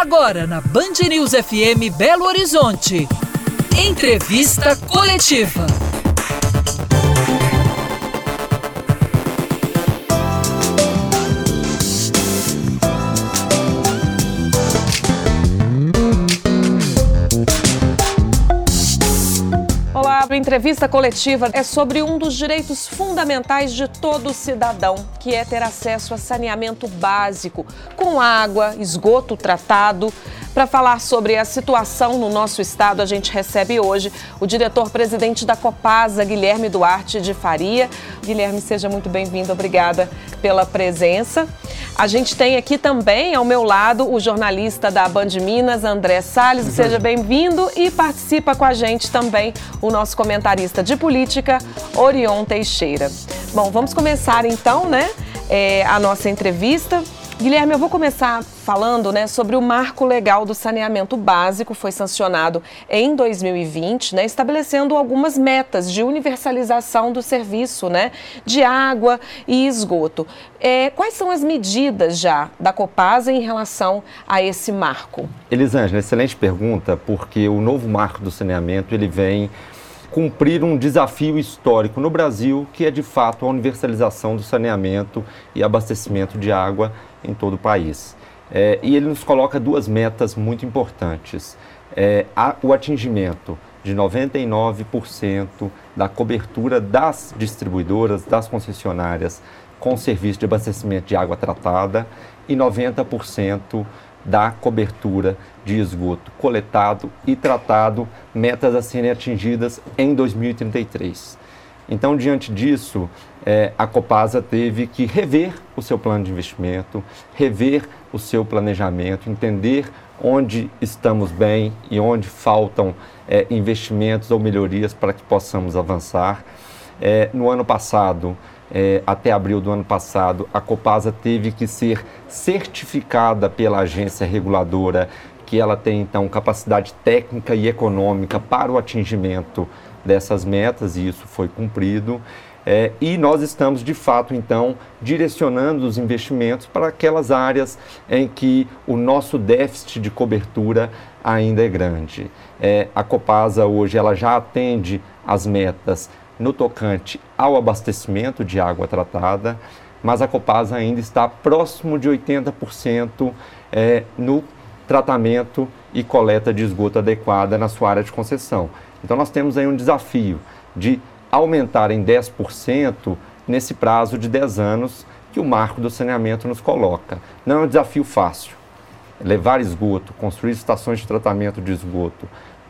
Agora na Band News FM Belo Horizonte. Entrevista coletiva. Entrevista coletiva é sobre um dos direitos fundamentais de todo cidadão, que é ter acesso a saneamento básico, com água, esgoto tratado. Para falar sobre a situação no nosso estado, a gente recebe hoje o diretor-presidente da Copasa, Guilherme Duarte de Faria. Guilherme, seja muito bem-vindo, obrigada pela presença. A gente tem aqui também ao meu lado o jornalista da Band Minas, André Salles. Seja bem-vindo e participa com a gente também o nosso comentarista de política, Orion Teixeira. Bom, vamos começar então, né, é, a nossa entrevista. Guilherme, eu vou começar falando né, sobre o marco legal do saneamento básico, foi sancionado em 2020, né, estabelecendo algumas metas de universalização do serviço né, de água e esgoto. É, quais são as medidas já da Copasa em relação a esse marco? Elisângela, excelente pergunta, porque o novo marco do saneamento ele vem cumprir um desafio histórico no Brasil, que é de fato a universalização do saneamento e abastecimento de água em todo o país. É, e ele nos coloca duas metas muito importantes. É, a, o atingimento de 99% da cobertura das distribuidoras, das concessionárias com serviço de abastecimento de água tratada e 90% da cobertura de esgoto coletado e tratado, metas a serem atingidas em 2033. Então, diante disso, é, a Copasa teve que rever o seu plano de investimento, rever o seu planejamento, entender onde estamos bem e onde faltam é, investimentos ou melhorias para que possamos avançar. É, no ano passado, é, até abril do ano passado, a Copasa teve que ser certificada pela agência reguladora, que ela tem então capacidade técnica e econômica para o atingimento dessas metas, e isso foi cumprido. É, e nós estamos, de fato, então, direcionando os investimentos para aquelas áreas em que o nosso déficit de cobertura ainda é grande. É, a Copasa hoje ela já atende as metas no tocante ao abastecimento de água tratada, mas a Copasa ainda está próximo de 80% é, no tratamento e coleta de esgoto adequada na sua área de concessão. Então nós temos aí um desafio de aumentar em 10% nesse prazo de 10 anos que o marco do saneamento nos coloca. Não é um desafio fácil. Levar esgoto, construir estações de tratamento de esgoto,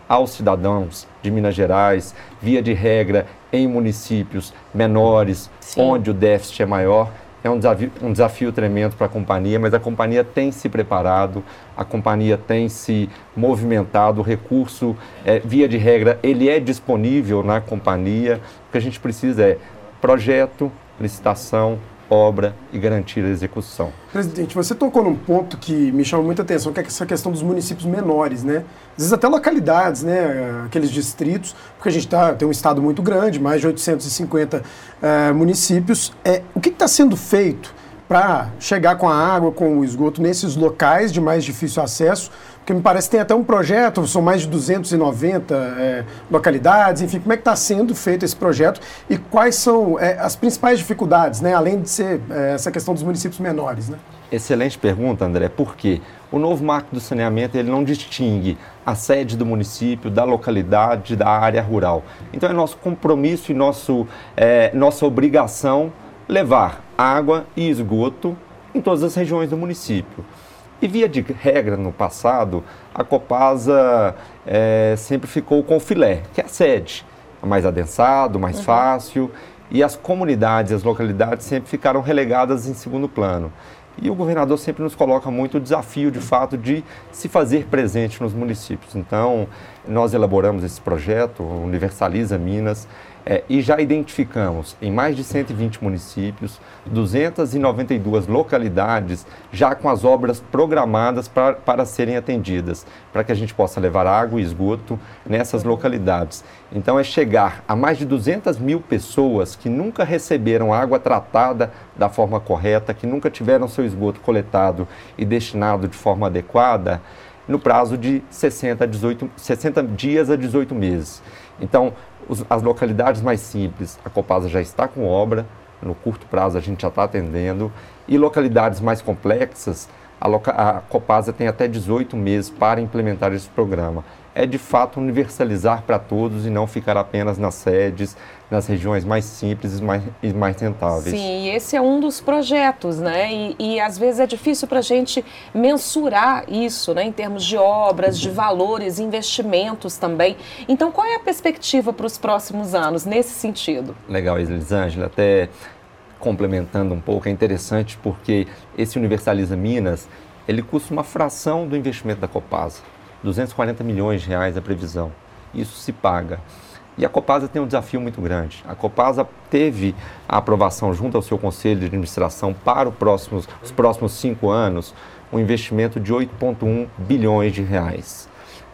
aos cidadãos de Minas Gerais, via de regra em municípios menores, Sim. onde o déficit é maior. É um desafio, um desafio tremendo para a companhia, mas a companhia tem se preparado, a companhia tem se movimentado, o recurso, é, via de regra, ele é disponível na companhia. O que a gente precisa é projeto, licitação, obra e garantir a execução. Presidente, você tocou num ponto que me chama muita atenção, que é essa questão dos municípios menores, né? Às vezes até localidades, né? Aqueles distritos, porque a gente tá, tem um estado muito grande, mais de 850 uh, eh, municípios. É, o que está sendo feito para chegar com a água, com o esgoto nesses locais de mais difícil acesso, porque me parece que tem até um projeto, são mais de 290 é, localidades, enfim, como é que está sendo feito esse projeto e quais são é, as principais dificuldades, né, além de ser é, essa questão dos municípios menores, né? Excelente pergunta, André, porque o novo marco do saneamento ele não distingue a sede do município, da localidade, da área rural. Então é nosso compromisso e nosso, é, nossa obrigação levar água e esgoto em todas as regiões do município. E via de regra, no passado, a Copasa é, sempre ficou com o filé, que é a sede, mais adensado, mais uhum. fácil, e as comunidades, as localidades sempre ficaram relegadas em segundo plano. E o governador sempre nos coloca muito o desafio, de fato, de se fazer presente nos municípios. Então, nós elaboramos esse projeto, Universaliza Minas, É, e já identificamos em mais de 120 municípios, 292 localidades já com as obras programadas pra, para serem atendidas, para que a gente possa levar água e esgoto nessas localidades. Então é chegar a mais de 200 mil pessoas que nunca receberam água tratada da forma correta, que nunca tiveram seu esgoto coletado e destinado de forma adequada, no prazo de 60, 18, 60 dias a 18 meses. Então, os, as localidades mais simples, a Copasa já está com obra, no curto prazo a gente já está atendendo, e localidades mais complexas, a, loca, a Copasa tem até 18 meses para implementar esse programa. É de fato universalizar para todos e não ficar apenas nas sedes, nas regiões mais simples e mais, e mais rentáveis. Sim, esse é um dos projetos, né? E, e às vezes é difícil para a gente mensurar isso, né? Em termos de obras, de valores, investimentos também. Então, qual é a perspectiva para os próximos anos nesse sentido? Legal, Elisângela. Até complementando um pouco, é interessante porque esse Universaliza Minas, ele custa uma fração do investimento da Copasa. 240 milhões de reais a previsão. Isso se paga. E a Copasa tem um desafio muito grande. A Copasa teve a aprovação junto ao seu conselho de administração para próximos, os próximos cinco anos um investimento de 8,1 bilhões de reais.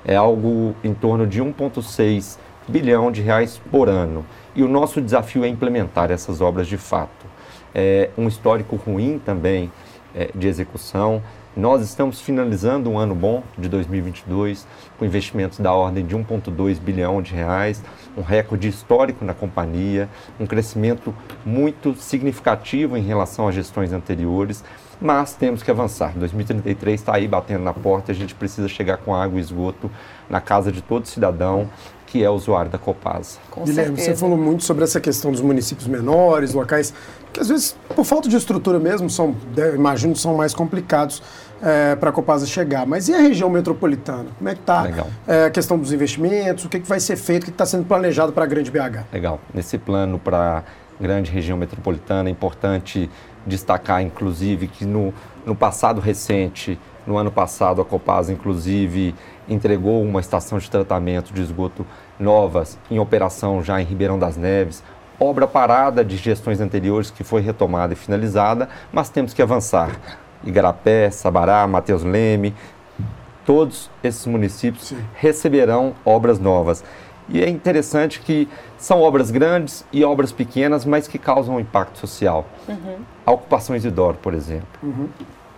É algo em torno de 1,6 bilhão de reais por ano. E o nosso desafio é implementar essas obras de fato. É um histórico ruim também é, de execução. Nós estamos finalizando um ano bom de 2022 com investimentos da ordem de 1,2 bilhão de reais, um recorde histórico na companhia, um crescimento muito significativo em relação às gestões anteriores, mas temos que avançar. 2033 está aí batendo na porta, a gente precisa chegar com água e esgoto na casa de todo cidadão que é usuário da Copasa. Com Guilherme, certeza. você falou muito sobre essa questão dos municípios menores, locais que às vezes, por falta de estrutura mesmo, são, imagino, são mais complicados é, para a Copasa chegar. Mas e a região metropolitana? Como é que está é, a questão dos investimentos? O que, que vai ser feito? O que está sendo planejado para a Grande BH? Legal. Nesse plano para a grande região metropolitana, é importante destacar, inclusive, que no, no passado recente, no ano passado, a Copasa, inclusive, entregou uma estação de tratamento de esgoto novas em operação já em Ribeirão das Neves, obra parada de gestões anteriores que foi retomada e finalizada, mas temos que avançar. Igarapé, Sabará, Mateus Leme, todos esses municípios Sim. receberão obras novas. E é interessante que são obras grandes e obras pequenas, mas que causam um impacto social. Uhum. A ocupação Isidoro, por exemplo. Uhum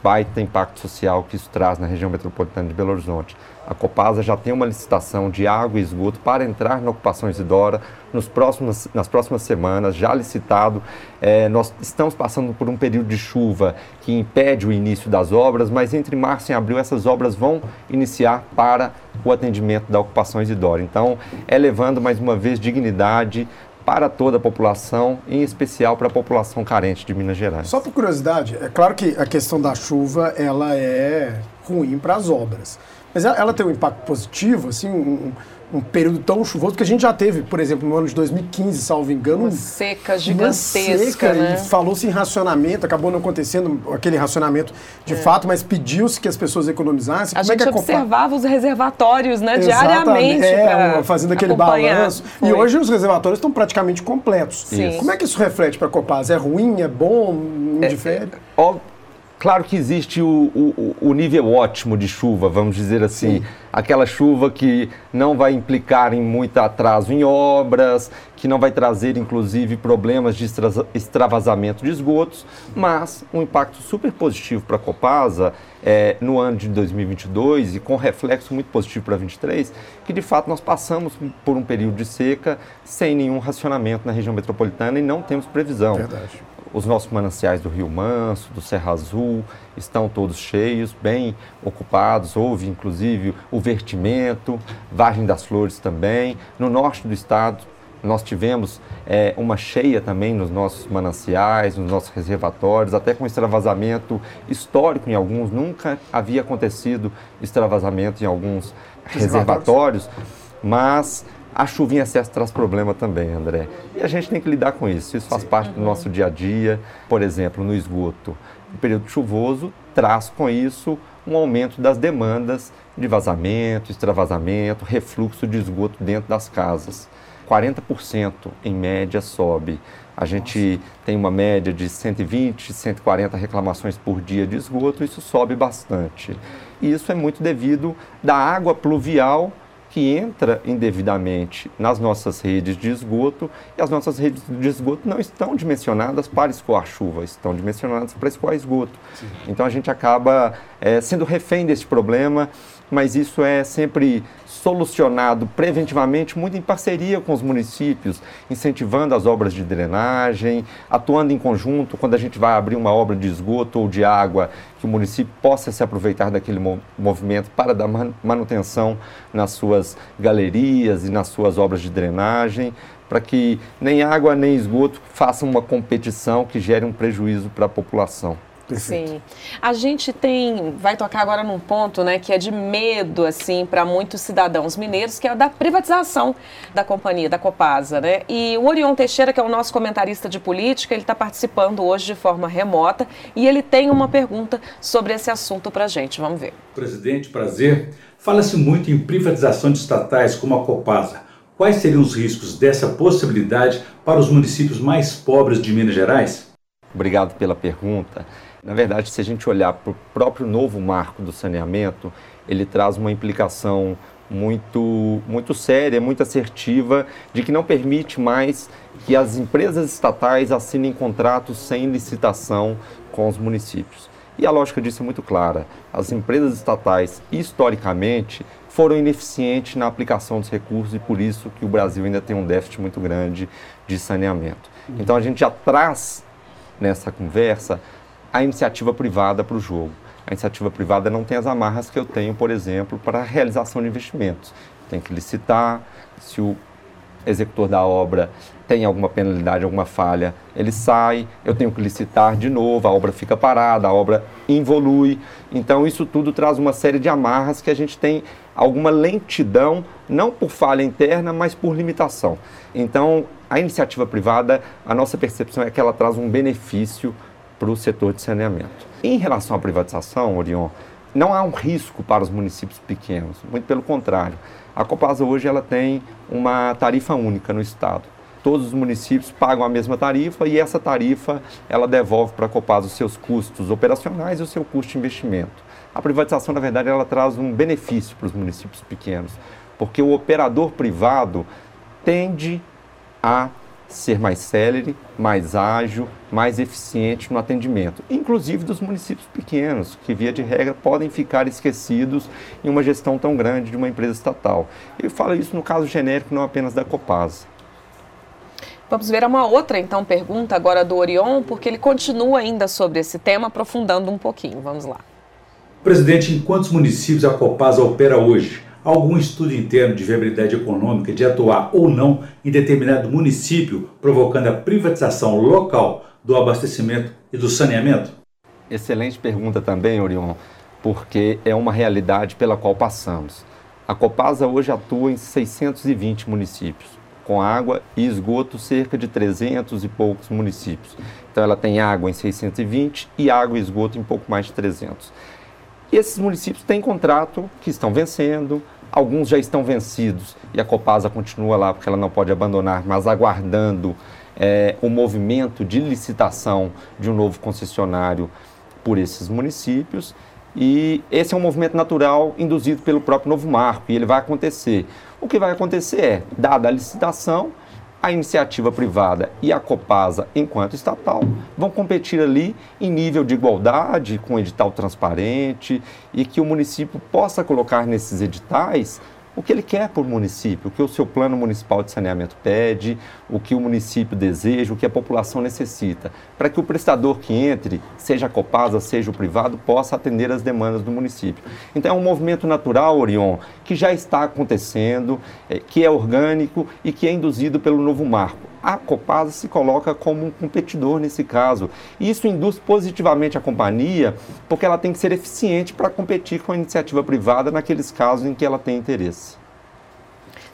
baita impacto social que isso traz na região metropolitana de Belo Horizonte. A Copasa já tem uma licitação de água e esgoto para entrar na ocupação Isidora nos próximos, nas próximas semanas, já licitado. É, nós estamos passando por um período de chuva que impede o início das obras, mas entre março e abril essas obras vão iniciar para o atendimento da ocupação Isidora. Então, é levando mais uma vez dignidade para toda a população, em especial para a população carente de Minas Gerais. Só por curiosidade, é claro que a questão da chuva ela é ruim para as obras, mas ela tem um impacto positivo, assim, um, um período tão chuvoso que a gente já teve, por exemplo, no ano de 2015, salvo engano. Uma seca gigantesca. Uma seca, né? e falou-se em racionamento, acabou não acontecendo aquele racionamento de é. fato, mas pediu-se que as pessoas economizassem. A Como gente é observava os reservatórios, né, diariamente. É, fazendo aquele balanço. Foi. E hoje os reservatórios estão praticamente completos. Sim. Como é que isso reflete para a Copasa? É ruim, é bom, indifere? É, é, Claro que existe o, o, o, nível ótimo de chuva, vamos dizer assim, Sim. aquela chuva que não vai implicar em muito atraso em obras, que não vai trazer inclusive problemas de extravasamento de esgotos, mas um impacto super positivo para a Copasa é, no ano de 2022 e com reflexo muito positivo para 2023, que de fato nós passamos por um período de seca sem nenhum racionamento na região metropolitana e não temos previsão. Verdade. Os nossos mananciais do Rio Manso, do Serra Azul, estão todos cheios, bem ocupados. Houve, inclusive, o vertimento, Vargem das Flores também. No norte do estado, nós tivemos é, uma cheia também nos nossos mananciais, nos nossos reservatórios, até com extravasamento histórico em alguns. Nunca havia acontecido extravasamento em alguns reservatórios, reservatórios mas a chuva em excesso traz problema também, André. E a gente tem que lidar com isso. Isso faz Sim. parte do nosso dia a dia. Por exemplo, no esgoto, o período chuvoso traz com isso um aumento das demandas de vazamento, extravasamento, refluxo de esgoto dentro das casas. 40% em média sobe. A gente tem uma média de 120, 140 reclamações por dia de esgoto, isso sobe bastante. E isso é muito devido da água pluvial que entra indevidamente nas nossas redes de esgoto e as nossas redes de esgoto não estão dimensionadas para escoar chuva, estão dimensionadas para escoar esgoto. Sim. Então a gente acaba é, sendo refém desse problema, mas isso é sempre solucionado preventivamente, muito em parceria com os municípios, incentivando as obras de drenagem, atuando em conjunto quando a gente vai abrir uma obra de esgoto ou de água, que o município possa se aproveitar daquele movimento para dar manutenção nas suas galerias e nas suas obras de drenagem, para que nem água nem esgoto façam uma competição que gere um prejuízo para a população. Perfeito. Sim. A gente tem, vai tocar agora num ponto, né, que é de medo, assim, para muitos cidadãos mineiros, que é da privatização da companhia, da Copasa, né? E o Orion Teixeira, que é o nosso comentarista de política, ele está participando hoje de forma remota e ele tem uma pergunta sobre esse assunto para a gente. Vamos ver. Presidente, prazer. Fala-se muito em privatização de estatais como a Copasa. Quais seriam os riscos dessa possibilidade para os municípios mais pobres de Minas Gerais? Obrigado pela pergunta. Na verdade, se a gente olhar para o próprio novo marco do saneamento, ele traz uma implicação muito, muito séria, muito assertiva, de que não permite mais que as empresas estatais assinem contratos sem licitação com os municípios. E a lógica disso é muito clara. As empresas estatais, historicamente, foram ineficientes na aplicação dos recursos e por isso que o Brasil ainda tem um déficit muito grande de saneamento. Então a gente já traz nessa conversa a iniciativa privada para o jogo. A iniciativa privada não tem as amarras que eu tenho, por exemplo, para a realização de investimentos. Tem que licitar, se o executor da obra tem alguma penalidade, alguma falha, ele sai, eu tenho que licitar de novo, a obra fica parada, a obra involui. Então, isso tudo traz uma série de amarras que a gente tem alguma lentidão, não por falha interna, mas por limitação. Então, a iniciativa privada, a nossa percepção é que ela traz um benefício para o setor de saneamento. Em relação à privatização, Orion, não há um risco para os municípios pequenos, muito pelo contrário. A Copasa hoje ela tem uma tarifa única no estado. Todos os municípios pagam a mesma tarifa e essa tarifa ela devolve para a Copasa os seus custos operacionais e o seu custo de investimento. A privatização, na verdade, ela traz um benefício para os municípios pequenos, porque o operador privado tende a ser mais célere, mais ágil, mais eficiente no atendimento, inclusive dos municípios pequenos, que via de regra podem ficar esquecidos em uma gestão tão grande de uma empresa estatal. Eu falo isso no caso genérico, não apenas da Copasa. Vamos ver uma outra então pergunta agora do Orion, porque ele continua ainda sobre esse tema, aprofundando um pouquinho. Vamos lá. Presidente, em quantos municípios a Copasa opera hoje? Algum estudo interno de viabilidade econômica de atuar ou não em determinado município, provocando a privatização local do abastecimento e do saneamento? Excelente pergunta também, Orion, porque é uma realidade pela qual passamos. A Copasa hoje atua em 620 municípios, com água e esgoto cerca de 300 e poucos municípios. Então ela tem água em 620 e água e esgoto em pouco mais de 300. E esses municípios têm contrato que estão vencendo, alguns já estão vencidos e a Copasa continua lá porque ela não pode abandonar, mas aguardando é, o movimento de licitação de um novo concessionário por esses municípios. E esse é um movimento natural induzido pelo próprio novo marco e ele vai acontecer. O que vai acontecer é, dada a licitação, a iniciativa privada e a Copasa, enquanto estatal, vão competir ali em nível de igualdade, com edital transparente e que o município possa colocar nesses editais o que ele quer por município, o que o seu plano municipal de saneamento pede, o que o município deseja, o que a população necessita, para que o prestador que entre, seja a Copasa, seja o privado, possa atender as demandas do município. Então é um movimento natural, Orion, que já está acontecendo, é, que é orgânico e que é induzido pelo novo marco a Copasa se coloca como um competidor nesse caso. Isso induz positivamente a companhia, porque ela tem que ser eficiente para competir com a iniciativa privada naqueles casos em que ela tem interesse.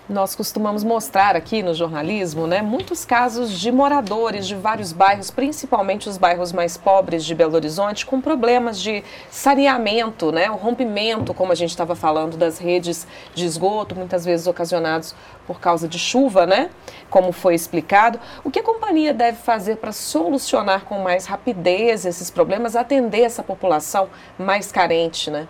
Nós costumamos mostrar aqui no jornalismo né, muitos casos de moradores de vários bairros, principalmente os bairros mais pobres de Belo Horizonte, com problemas de saneamento, né, o rompimento, como a gente estava falando, das redes de esgoto, muitas vezes ocasionados por causa de chuva, né, como foi explicado. O que a companhia deve fazer para solucionar com mais rapidez esses problemas, atender essa população mais carente? Né?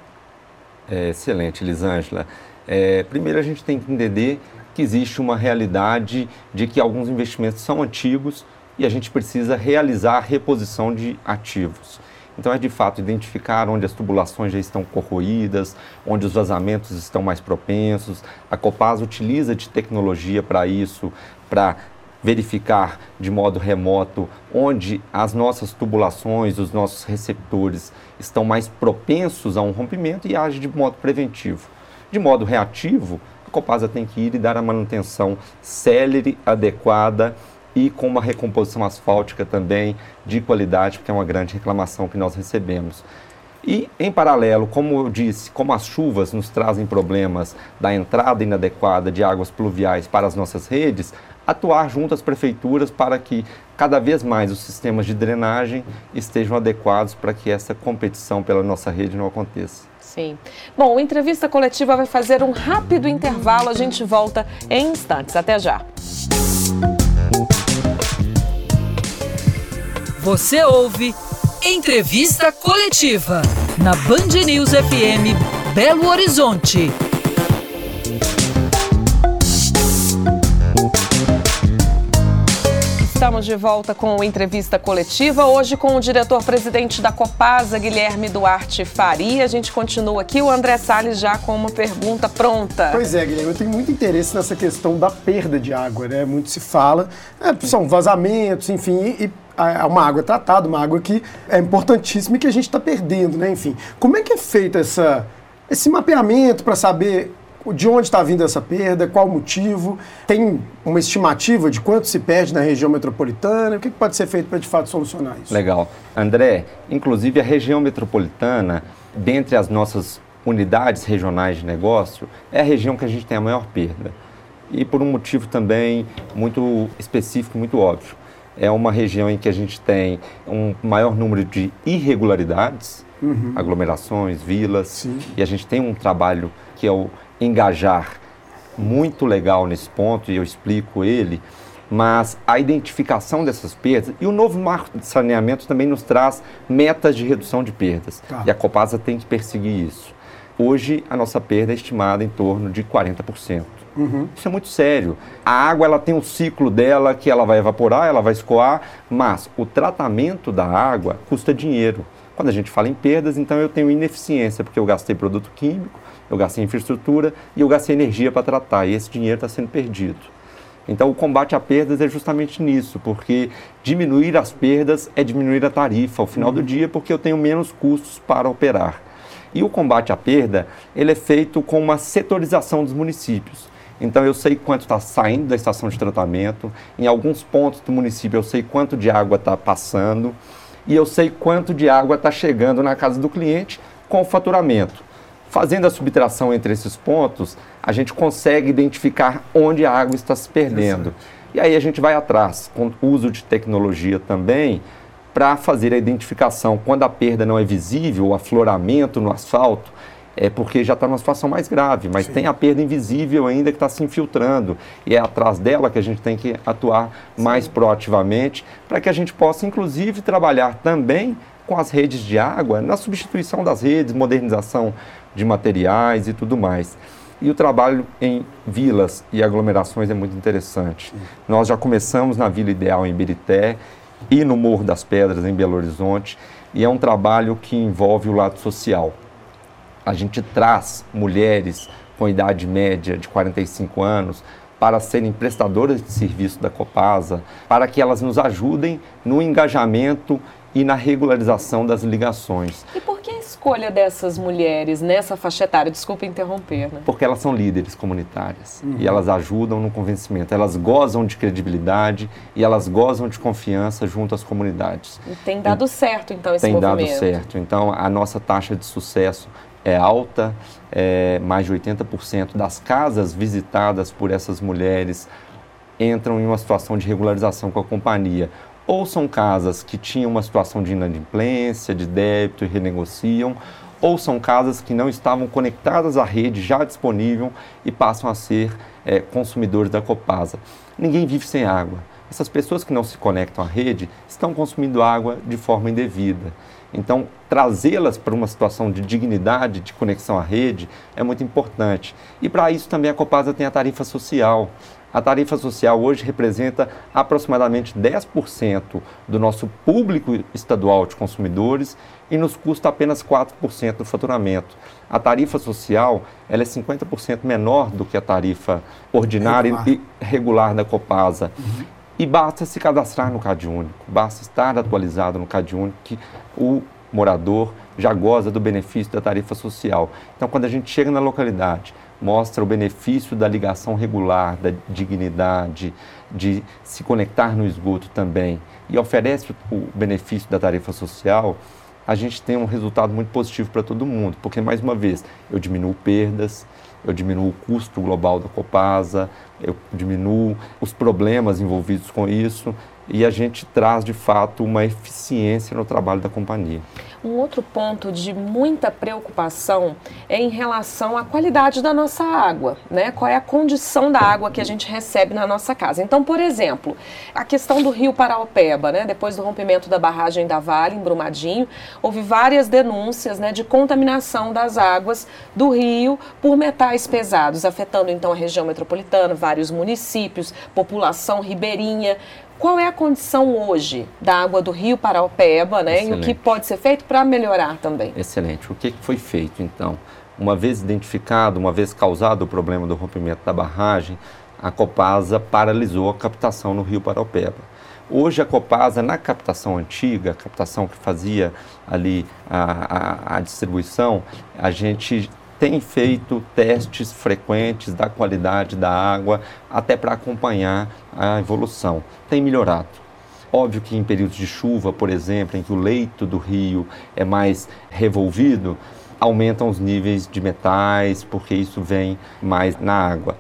É, excelente, Lisângela. É, primeiro, a gente tem que entender que existe uma realidade de que alguns investimentos são antigos e a gente precisa realizar a reposição de ativos. Então, é de fato identificar onde as tubulações já estão corroídas, onde os vazamentos estão mais propensos. A Copasa utiliza de tecnologia para isso, para verificar de modo remoto onde as nossas tubulações, os nossos receptores estão mais propensos a um rompimento e age de modo preventivo. De modo reativo, a Copasa tem que ir e dar a manutenção célere, adequada e com uma recomposição asfáltica também de qualidade, porque é uma grande reclamação que nós recebemos. E, em paralelo, como eu disse, como as chuvas nos trazem problemas da entrada inadequada de águas pluviais para as nossas redes, atuar junto às prefeituras para que cada vez mais os sistemas de drenagem estejam adequados para que essa competição pela nossa rede não aconteça. Sim. Bom, a entrevista coletiva vai fazer um rápido intervalo. A gente volta em instantes. Até já. Você ouve Entrevista Coletiva na Band News FM Belo Horizonte. Estamos de volta com entrevista coletiva, hoje com o diretor-presidente da Copasa, Guilherme Duarte Faria. A gente continua aqui, o André Salles já com uma pergunta pronta. Pois é, Guilherme, eu tenho muito interesse nessa questão da perda de água, né? Muito se fala, é, são vazamentos, enfim, e é uma água tratada, uma água que é importantíssima e que a gente está perdendo, né? Enfim, como é que é feito essa, esse mapeamento para saber de onde está vindo essa perda, qual o motivo, tem uma estimativa de quanto se perde na região metropolitana, o que pode ser feito para de fato solucionar isso? Legal. André, inclusive a região metropolitana, dentre as nossas unidades regionais de negócio, é a região que a gente tem a maior perda. E por um motivo também muito específico, muito óbvio. É uma região em que a gente tem um maior número de irregularidades, uhum. aglomerações, vilas, Sim. e a gente tem um trabalho que é o engajar muito legal nesse ponto, e eu explico ele, mas a identificação dessas perdas e o novo marco de saneamento também nos traz metas de redução de perdas. Tá. E a Copasa tem que perseguir isso. Hoje, a nossa perda é estimada em torno de 40%. Uhum. Isso é muito sério. A água ela tem um ciclo dela que ela vai evaporar, ela vai escoar, mas o tratamento da água custa dinheiro. Quando a gente fala em perdas, então eu tenho ineficiência, porque eu gastei produto químico, eu gastei infraestrutura e eu gastei energia para tratar, e esse dinheiro está sendo perdido. Então, o combate a perdas é justamente nisso, porque diminuir as perdas é diminuir a tarifa ao final uhum. do dia, porque eu tenho menos custos para operar. E o combate à perda, ele é feito com uma setorização dos municípios. Então, eu sei quanto está saindo da estação de tratamento, em alguns pontos do município eu sei quanto de água está passando, e eu sei quanto de água está chegando na casa do cliente com o faturamento. Fazendo a subtração entre esses pontos, a gente consegue identificar onde a água está se perdendo. E aí a gente vai atrás, com o uso de tecnologia também, para fazer a identificação. Quando a perda não é visível, o afloramento no asfalto, é porque já está numa situação mais grave, mas Sim. tem a perda invisível ainda que está se infiltrando. E é atrás dela que a gente tem que atuar Sim. mais proativamente, para que a gente possa, inclusive, trabalhar também com as redes de água, na substituição das redes, modernização de materiais e tudo mais. E o trabalho em vilas e aglomerações é muito interessante. Nós já começamos na Vila Ideal em Birité e no Morro das Pedras em Belo Horizonte, e é um trabalho que envolve o lado social. A gente traz mulheres com idade média de 45 anos para serem prestadoras de serviço da Copasa, para que elas nos ajudem no engajamento e na regularização das ligações. E por que a escolha dessas mulheres nessa faixa etária? Desculpa interromper. Né? Porque elas são líderes comunitárias uhum. e elas ajudam no convencimento. Elas gozam de credibilidade e elas gozam de confiança junto às comunidades. E tem dado e, certo, então, esse tem movimento. Tem dado certo. Então, a nossa taxa de sucesso é alta, é, mais de 80% das casas visitadas por essas mulheres entram em uma situação de regularização com a companhia. Ou são casas que tinham uma situação de inadimplência, de débito e renegociam, ou são casas que não estavam conectadas à rede já disponível e passam a ser é, consumidores da Copasa. Ninguém vive sem água. Essas pessoas que não se conectam à rede estão consumindo água de forma indevida. Então, trazê-las para uma situação de dignidade, de conexão à rede, é muito importante. E para isso também a Copasa tem a tarifa social. A tarifa social hoje representa aproximadamente 10% do nosso público estadual de consumidores e nos custa apenas 4% do faturamento. A tarifa social ela é 50% menor do que a tarifa ordinária regular. e regular da Copasa. Uhum. E basta se cadastrar no Cade Único, basta estar atualizado no Cade Único que o morador já goza do benefício da tarifa social. Então, quando a gente chega na localidade, mostra o benefício da ligação regular, da dignidade, de se conectar no esgoto também, e oferece o benefício da tarifa social, a gente tem um resultado muito positivo para todo mundo, porque, mais uma vez, eu diminuo perdas, eu diminuo o custo global da Copasa, eu diminuo os problemas envolvidos com isso e a gente traz de fato uma eficiência no trabalho da companhia. Um outro ponto de muita preocupação é em relação à qualidade da nossa água, né? Qual é a condição da água que a gente recebe na nossa casa. Então, por exemplo, a questão do Rio Paraupeba, né? Depois do rompimento da barragem da Vale em Brumadinho, houve várias denúncias, né, de contaminação das águas do rio por metais pesados, afetando então a região metropolitana, vários municípios, população ribeirinha. Qual é a condição hoje da água do rio Paraupeba, né? Excelente. E o que pode ser feito para melhorar também? Excelente. O que foi feito, então? Uma vez identificado, uma vez causado o problema do rompimento da barragem, a Copasa paralisou a captação no rio Paraupeba. Hoje a Copasa, na captação antiga, a captação que fazia ali a, a, a distribuição, a gente tem feito testes frequentes da qualidade da água, até para acompanhar a evolução. Tem melhorado. Óbvio que em períodos de chuva, por exemplo, em que o leito do rio é mais revolvido, aumentam os níveis de metais, porque isso vem mais na água.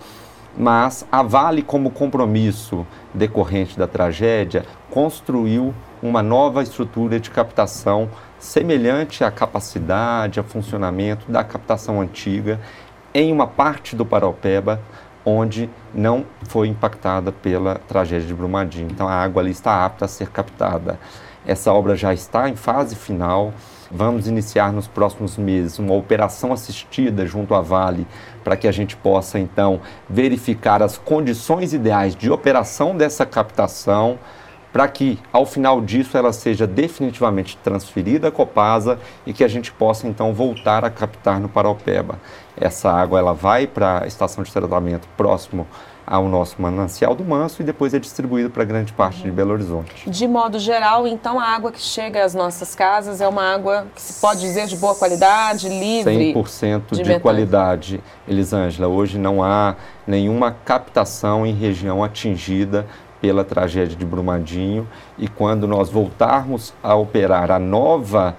Mas a Vale, como compromisso decorrente da tragédia, construiu uma nova estrutura de captação semelhante à capacidade, a funcionamento da captação antiga em uma parte do Paraupeba onde não foi impactada pela tragédia de Brumadinho. Então a água ali está apta a ser captada. Essa obra já está em fase final. Vamos iniciar nos próximos meses uma operação assistida junto à Vale para que a gente possa então verificar as condições ideais de operação dessa captação para que ao final disso ela seja definitivamente transferida à Copasa e que a gente possa então voltar a captar no Paraupeba. Essa água ela vai para a estação de tratamento próximo ao nosso manancial do Manso e depois é distribuído para grande parte de Belo Horizonte. De modo geral, então a água que chega às nossas casas é uma água que se pode dizer de boa qualidade, livre 100% de, de qualidade, Elisângela. Hoje não há nenhuma captação em região atingida pela tragédia de Brumadinho e quando nós voltarmos a operar a nova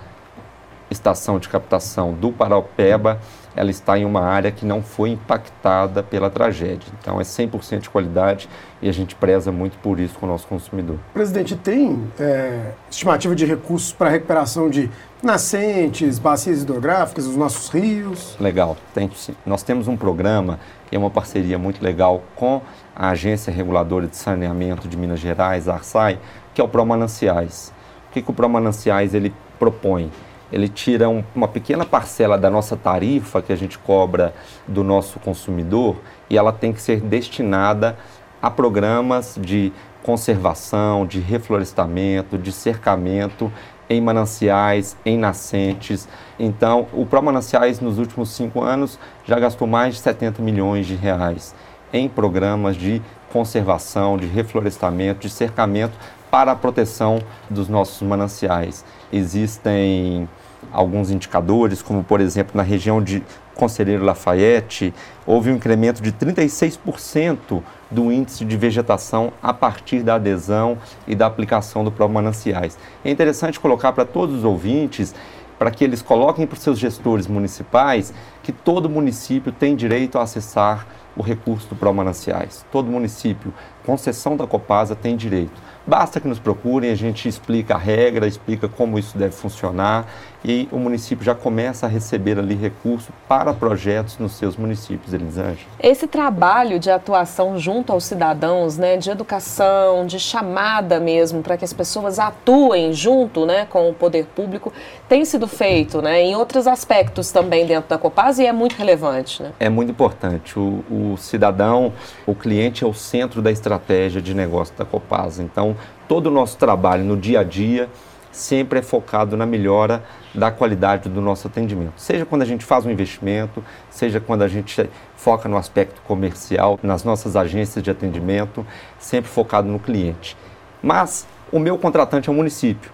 estação de captação do Paraupeba, ela está em uma área que não foi impactada pela tragédia. Então é 100% de qualidade e a gente preza muito por isso com o nosso consumidor. Presidente, tem é, estimativa de recursos para recuperação de nascentes, bacias hidrográficas, os nossos rios? Legal, tem sim. Nós temos um programa que é uma parceria muito legal com a Agência Reguladora de Saneamento de Minas Gerais, a ARSAI, que é o Promananciais. O que, que o Promananciais ele propõe? Ele tira um, uma pequena parcela da nossa tarifa que a gente cobra do nosso consumidor e ela tem que ser destinada a programas de conservação, de reflorestamento, de cercamento em mananciais, em nascentes. Então, o Promananciais nos últimos cinco anos já gastou mais de 70 milhões de reais em programas de conservação, de reflorestamento, de cercamento para a proteção dos nossos mananciais. Existem alguns indicadores, como por exemplo na região de Conselheiro Lafayette, houve um incremento de 36% do índice de vegetação a partir da adesão e da aplicação do próprio mananciais. É interessante colocar para todos os ouvintes para que eles coloquem para os seus gestores municipais que todo município tem direito a acessar o recurso do Pró-Mananciais. Todo município, concessão da Copasa, tem direito. Basta que nos procurem, a gente explica a regra, explica como isso deve funcionar e o município já começa a receber ali recurso para projetos nos seus municípios, Elisângela. Esse trabalho de atuação junto aos cidadãos, né, de educação, de chamada mesmo, para que as pessoas atuem junto né, com o poder público, tem sido feito né, em outros aspectos também dentro da Copasa e é muito relevante. Né? É muito importante. O, o cidadão, o cliente é o centro da estratégia de negócio da Copasa. Então, todo o nosso trabalho no dia a dia sempre é focado na melhora da qualidade do nosso atendimento. Seja quando a gente faz um investimento, seja quando a gente foca no aspecto comercial, nas nossas agências de atendimento, sempre focado no cliente. Mas o meu contratante é o município.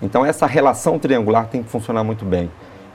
Então essa relação triangular tem que funcionar muito bem.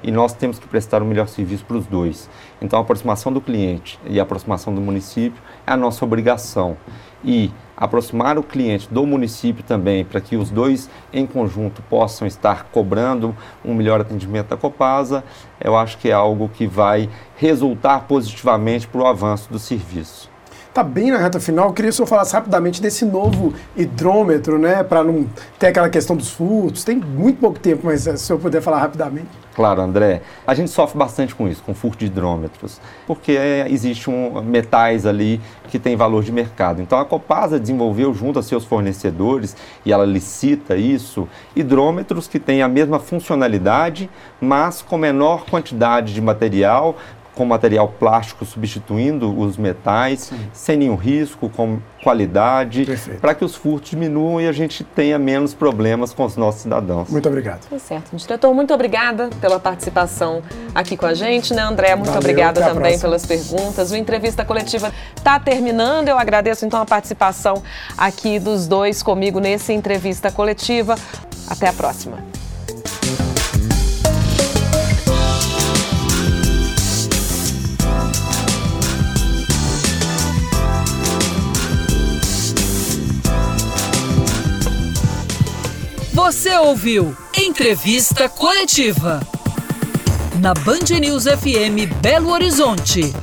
E nós temos que prestar o melhor serviço para os dois. Então a aproximação do cliente e a aproximação do município é a nossa obrigação. E aproximar o cliente do município também, para que os dois em conjunto possam estar cobrando um melhor atendimento da Copasa, eu acho que é algo que vai resultar positivamente para o avanço do serviço. Está bem na reta final. Eu queria que o senhor falasse rapidamente desse novo hidrômetro, né? Para não ter aquela questão dos furtos. Tem muito pouco tempo, mas se o senhor puder falar rapidamente. Claro, André. A gente sofre bastante com isso, com furto de hidrômetros, porque é, existe um, metais ali que tem valor de mercado. Então a Copasa desenvolveu junto a seus fornecedores, e ela licita isso, hidrômetros que têm a mesma funcionalidade, mas com menor quantidade de material, com material plástico substituindo os metais, Sim. sem nenhum risco, com qualidade, para que os furtos diminuam e a gente tenha menos problemas com os nossos cidadãos. Muito obrigado. Tá certo. Diretor, muito obrigada pela participação aqui com a gente, né, André? Muito Valeu, obrigada também pelas perguntas. O entrevista coletiva está terminando. Eu agradeço então a participação aqui dos dois comigo nesse entrevista coletiva. Até a próxima. Você ouviu Entrevista Coletiva. Na Band News FM Belo Horizonte.